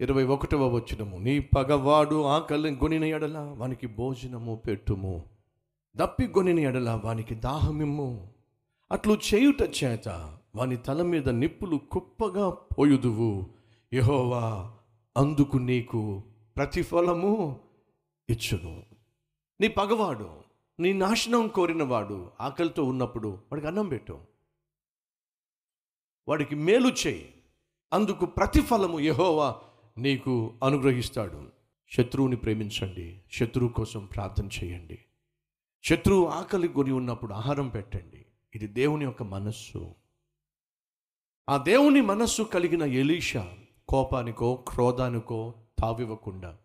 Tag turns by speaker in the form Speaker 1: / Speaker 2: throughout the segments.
Speaker 1: ఇరవై ఒకటవ వచ్చినము నీ పగవాడు ఆకలి గొనిన ఎడల వానికి భోజనము పెట్టుము. దప్పి గొనిన ఎడల వానికి దాహమిమ్ము. అట్లు చేయుట చేత వాని తల మీద నిప్పులు కుప్పగా పోయుదువు. యహోవా అందుకు నీకు ప్రతిఫలము ఇచ్చును. నీ పగవాడు నీ నాశనం కోరినవాడు ఆకలితో ఉన్నప్పుడు వాడికి అన్నం పెట్టు. వాడికి మేలు చేయి. అందుకు ప్రతిఫలము యహోవా నీకు అనుగ్రహిస్తాడు. శత్రువుని ప్రేమించండి. శత్రువు కోసం ప్రార్థన చేయండి. శత్రువు ఆకలి కొని ఉన్నప్పుడు ఆహారం పెట్టండి. ఇది దేవుని యొక్క మనస్సు. ఆ దేవుని మనస్సు కలిగిన ఎలీషా కోపానికో క్రోధానికో తావివ్వకుండా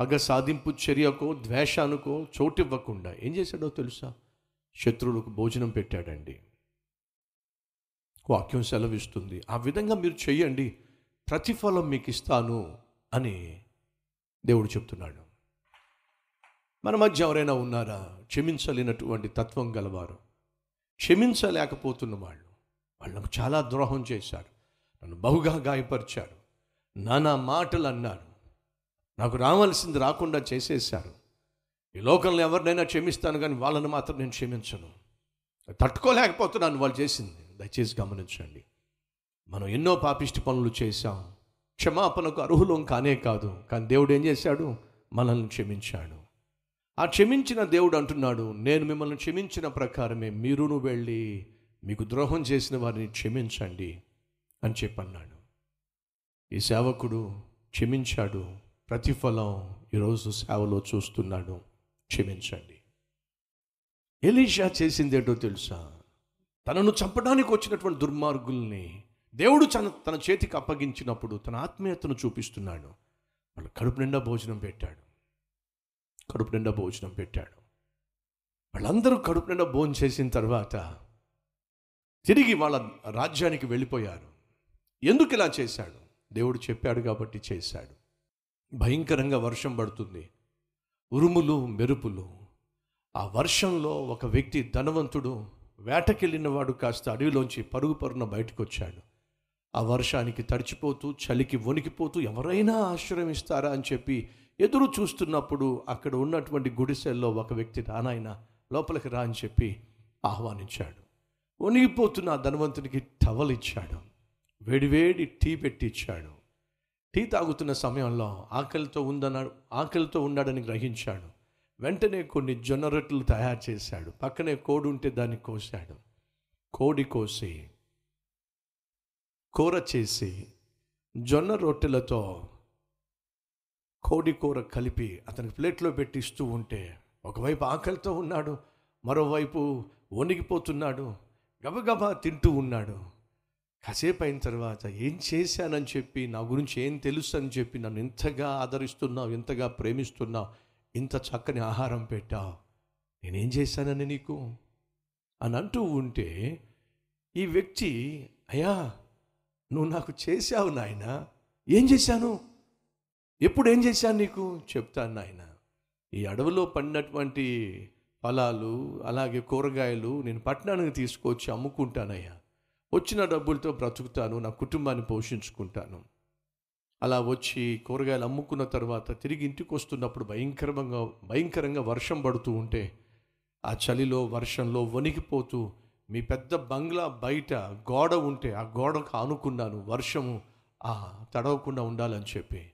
Speaker 1: పగ సాధింపు చర్యకో ద్వేషానికో చోటివ్వకుండా ఏం చేశాడో తెలుసా? శత్రువులకు భోజనం పెట్టాడండి. వాక్యం సెలవిస్తుంది. ఆ విధంగా మీరు చెయ్యండి ప్రతిఫలం మీకు ఇస్తాను అని దేవుడు చెప్తున్నాడు. మన మధ్య ఎవరైనా ఉన్నారా? క్షమించలేనటువంటి తత్వం గలవారు. క్షమించలేకపోతున్న వాళ్ళు. వాళ్ళకు చాలా ద్రోహం చేశారు. నన్ను బహుగా గాయపరిచారు. నానా మాటలు అన్నారు నాకు రావాల్సింది రాకుండా చేసేశారు. ఈ లోకంలో ఎవరినైనా క్షమిస్తాను కానీ వాళ్ళని మాత్రం నేను క్షమించను. తట్టుకోలేకపోతున్నాను వాళ్ళు చేసింది. దయచేసి గమనించండి. మనం ఎన్నో పాపిష్టి పనులు చేశాం. క్షమాపణకు అర్హులం కానే కాదు. కానీ దేవుడు ఏం చేశాడు? మనల్ని క్షమించాడు. ఆ క్షమించిన దేవుడు అంటున్నాడు నేను మిమ్మల్ని క్షమించిన ప్రకారమే మీరును వెళ్ళి మీకు ద్రోహం చేసిన వారిని క్షమించండి అని చెప్పన్నాడు. ఈ సేవకుడు క్షమించాడు. ప్రతిఫలం ఈరోజు సేవలో చూస్తున్నాడు. క్షమించండి. ఎలీషా చేసిందేటో తెలుసా? తనను చంపడానికి వచ్చినటువంటి దుర్మార్గుల్ని దేవుడు తన తన చేతికి అప్పగించినప్పుడు తన ఆత్మీయతను చూపిస్తున్నాడు. వాళ్ళు కడుపు నిండా భోజనం పెట్టాడు. కడుపు నిండా భోజనం పెట్టాడు. వాళ్ళందరూ కడుపు నిండా భోజనం చేసిన తర్వాత తిరిగి వాళ్ళ రాజ్యానికి వెళ్ళిపోయారు. ఎందుకు ఇలా చేశాడు? దేవుడు చెప్పాడు కాబట్టి చేశాడు. భయంకరంగా వర్షం పడుతుంది. ఉరుములు మెరుపులు. ఆ వర్షంలో ఒక వ్యక్తి ధనవంతుడు వేటకెళ్ళిన వాడు కాస్త అడవిలోంచి పరుగు పరుగున బయటకు వచ్చాడు ఆ వర్షానికి తడిచిపోతూ చలికి వణికిపోతూ ఎవరైనా ఆశ్రయం ఇస్తారా అని చెప్పి ఎదురు చూస్తున్నప్పుడు అక్కడ ఉన్నటువంటి గుడిసెల్లో ఒక వ్యక్తి రానాయన లోపలికి రా అని చెప్పి ఆహ్వానించాడు. వణిగిపోతున్న ఆ ధనవంతునికి టవల్ ఇచ్చాడు వేడివేడి టీ పెట్టి ఇచ్చాడు టీ తాగుతున్న సమయంలో ఆకలితో ఉందన్నాడు ఆకలితో ఉన్నాడని గ్రహించాడు. వెంటనే కొన్ని జొన్న రొట్టెలు తయారు చేశాడు. పక్కనే కోడి ఉంటే దాన్ని కోసాడు కోడి కోసి కూర చేసి జొన్న రొట్టెలతో కోడి కూర కలిపి అతని ప్లేట్లో పెట్టి ఇస్తూ ఉంటే ఒకవైపు ఆకలితో ఉన్నాడు మరోవైపు వణిగిపోతున్నాడు గబగబా తింటూ ఉన్నాడు. కాసేపు అయిన తర్వాత ఏం చేశానని చెప్పి నా గురించి ఏం తెలుసు అని చెప్పి నన్ను ఇంతగా ఆదరిస్తున్నావు ఇంతగా ప్రేమిస్తున్నావు ఇంత చక్కని ఆహారం పెట్టావు నేనేం చేశానని నీకు? అని అంటూ ఉంటే ఈ వ్యక్తి అయ్యా నువ్వు నాకు చేశావు నాయన. ఏం చేశాను? ఎప్పుడు ఏం చేశాను నీకు? చెప్తాను నాయన. ఈ అడవిలో పడినటువంటి ఫలాలు అలాగే కూరగాయలు నేను పట్టణానికి తీసుకొచ్చి అమ్ముకుంటానయ్యా. వచ్చిన డబ్బులతో బ్రతుకుతాను నా కుటుంబాన్ని పోషించుకుంటాను. అలా వచ్చి కూరగాయలు అమ్ముకున్న తర్వాత తిరిగి ఇంటికి వస్తున్నప్పుడు భయంకరంగా భయంకరంగా వర్షం పడుతూ ఉంటే ఆ చలిలో వర్షంలో వణికిపోతూ మీ పెద్ద బంగ్లా బయట గోడ ఉంటే ఆ గోడకు ఆనుకున్నాను వర్షము. ఆ తడవకుండా ఉండాలని చెప్పి.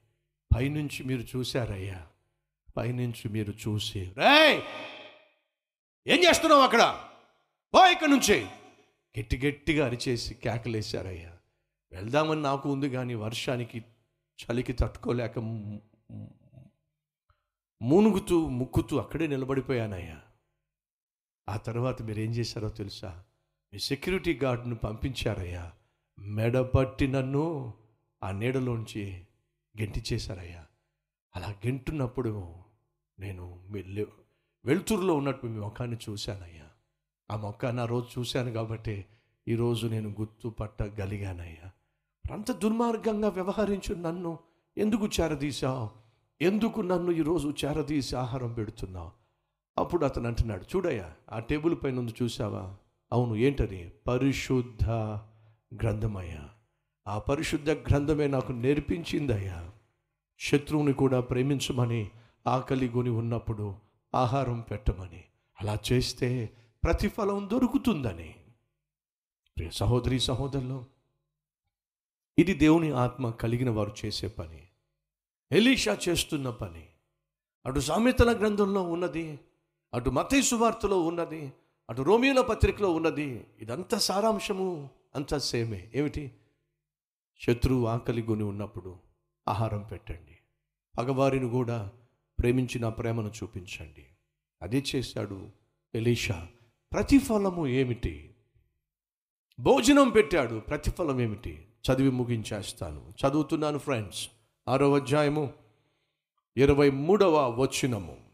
Speaker 1: పైనుంచి మీరు చూశారయ్యా. పైనుంచి మీరు చూసి రే ఏం చేస్తున్నావు అక్కడ? బా ఇక్కడి నుంచి! గట్టి గట్టిగా అరిచేసి కేకలేశారయ్యా. వెళ్దామని నాకు ఉంది కానీ వర్షానికి చలికి తట్టుకోలేక మునుగుతూ మూనుగుతూ ముక్కుతూ అక్కడే నిలబడిపోయానయ్యా. ఆ తర్వాత మీరు ఏం చేశారో తెలుసా? మీ సెక్యూరిటీ గార్డును పంపించారయ్యా. మెడపట్టి నన్ను ఆ నీడలోంచి గెంటి చేశారయ్యా. అలా గెంటున్నప్పుడు నేను మీ వెలుతురులో ఉన్నట్టు మీ ముఖాన్ని చూశానయ్యా. ఆ మొక్కాన్ని ఆ రోజు చూశాను కాబట్టి ఈరోజు నేను గుర్తుపట్టగలిగానయ్యా అంత దుర్మార్గంగా వ్యవహరించు నన్ను ఎందుకు చేరదీశావు? ఎందుకు నన్ను ఈరోజు చేరదీసి ఆహారం పెడుతున్నావు? అప్పుడు అతను అంటున్నాడు చూడయ్యా ఆ టేబుల్ పైన ఉంది చూసావా అవును ఏంటది? పరిశుద్ధ గ్రంథమయ్యా. ఆ పరిశుద్ధ గ్రంథమే నాకు నేర్పించిందయ్యా. శత్రువుని కూడా ప్రేమించమని ఆకలి కొని ఉన్నప్పుడు ఆహారం పెట్టమని. అలా చేస్తే ప్రతిఫలం దొరుకుతుందని. ప్రియ సహోదరి సహోదరులు ఇది దేవుని ఆత్మ కలిగిన వారు చేసే పని. ఎలీషా చేస్తున్న పని. అటు సామెతల గ్రంథంలో ఉన్నది అటు మతీ సువార్తలో ఉన్నది అటు రోమియోల పత్రికలో ఉన్నది ఇదంతా సారాంశము అంతా సేమే. ఏమిటి? శత్రువు ఆకలి గుని ఉన్నప్పుడు ఆహారం పెట్టండి. పగవారిని కూడా ప్రేమించిన ప్రేమను చూపించండి. అదే చేశాడు ఎలీషా. ప్రతిఫలము ఏమిటి? భోజనం పెట్టాడు. ప్రతిఫలం ఏమిటి? చదివి ముగించేస్తాను. చదువుతున్నాను ఫ్రెండ్స్ ఆరో అధ్యాయము ఇరవై మూడవ వచనము.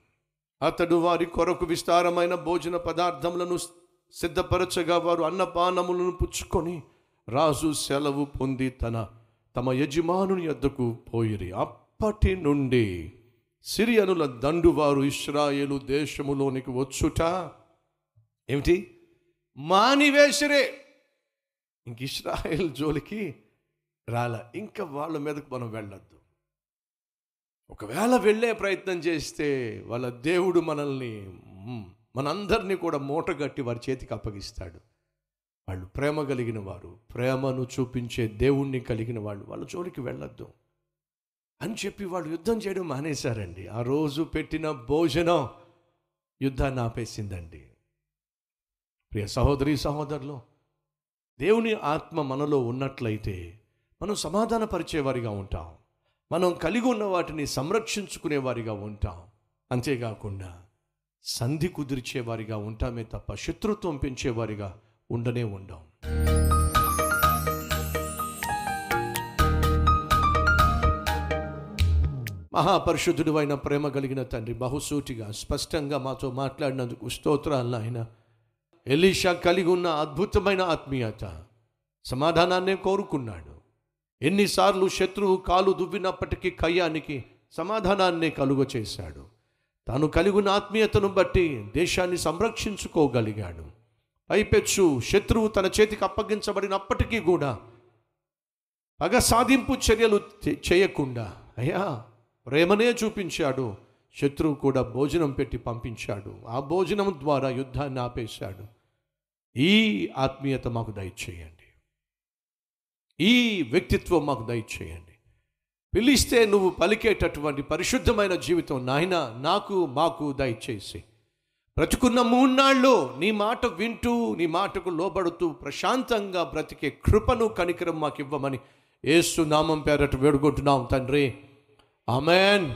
Speaker 1: అతడు వారి కొరకు విస్తారమైన భోజన పదార్థములను సిద్ధపరచగా వారు అన్నపానములను పుచ్చుకొని రాజు సెలవు పొంది తన తమ యజమానుని యొద్దకు పోయిరి. అప్పటి నుండి సిరియనుల దండు వారు ఇస్రాయేలు దేశములోనికి వచ్చుట ఏమిటి? మానివేసిరే. ఇంక ఇస్రాయేల్ జోలికి రాల. ఇంకా వాళ్ళ మీదకు మనం వెళ్ళొద్దు. ఒకవేళ వెళ్ళే ప్రయత్నం చేస్తే వాళ్ళ దేవుడు మనల్ని మనందరినీ కూడా మూటగట్టి వారి చేతికి అప్పగిస్తాడు. వాళ్ళు ప్రేమ కలిగిన వారు ప్రేమను చూపించే దేవుణ్ణి కలిగిన వాళ్ళు వాళ్ళ జోలికి వెళ్ళొద్దు. అని చెప్పి వాళ్ళు యుద్ధం చేయడం మానేశారండి. ఆ రోజు పెట్టిన భోజనం యుద్ధాన్ని ఆపేసిందండి. ప్రియ సహోదరి సహోదరులు దేవుని ఆత్మ మనలో ఉన్నట్లయితే మనం సమాధానపరిచేవారిగా ఉంటాం. మనం కలిగి ఉన్న వాటిని సంరక్షించుకునేవారిగా ఉంటాం. అంతేకాకుండా సంధి కుదిర్చేవారిగా ఉంటామే తప్ప శత్రుత్వం పెంచేవారిగా ఉండనే ఉండం. మహాపరిశుద్ధుడు అయిన ప్రేమ కలిగిన తండ్రి బహుసూటిగా స్పష్టంగా మాతో మాట్లాడినందుకు స్తోత్రాలు ఆయన ఎలీషా కలిగి ఉన్న అద్భుతమైన ఆత్మీయత సమాధానాన్నే కోరుకున్నాడు. ఎన్నిసార్లు శత్రువు కాలు దువ్వినప్పటికీ కయ్యానికి సమాధానాన్నే కలుగ చేశాడు. తాను కలిగిన ఆత్మీయతను బట్టి దేశాన్ని సంరక్షించుకోగలిగాడు. పైపెచ్చు శత్రువు తన చేతికి అప్పగించబడినప్పటికీ కూడా పగ సాధింపు చర్యలు చేయకుండా అయ్యా ప్రేమనే చూపించాడు. శత్రువు కూడా భోజనం పెట్టి పంపించాడు. ఆ భోజనం ద్వారా యుద్ధాన్ని ఆపేశాడు. ఈ ఆత్మీయత మాకు దయచేయండి. ఈ వ్యక్తిత్వం మాకు దయచేయండి. పిలిస్తే నువ్వు పలికేటటువంటి పరిశుద్ధమైన జీవితం నాయన నాకు మాకు దయచేసి. బ్రతుకున్న మూన్నాళ్ళు నీ మాట వింటూ నీ మాటకు లోబడుతూ ప్రశాంతంగా బ్రతికే కృపను కనికరం మాకు ఇవ్వమని ఏసు నామం పేరట వేడుకుంటున్నాం తండ్రి. ఆమెన్.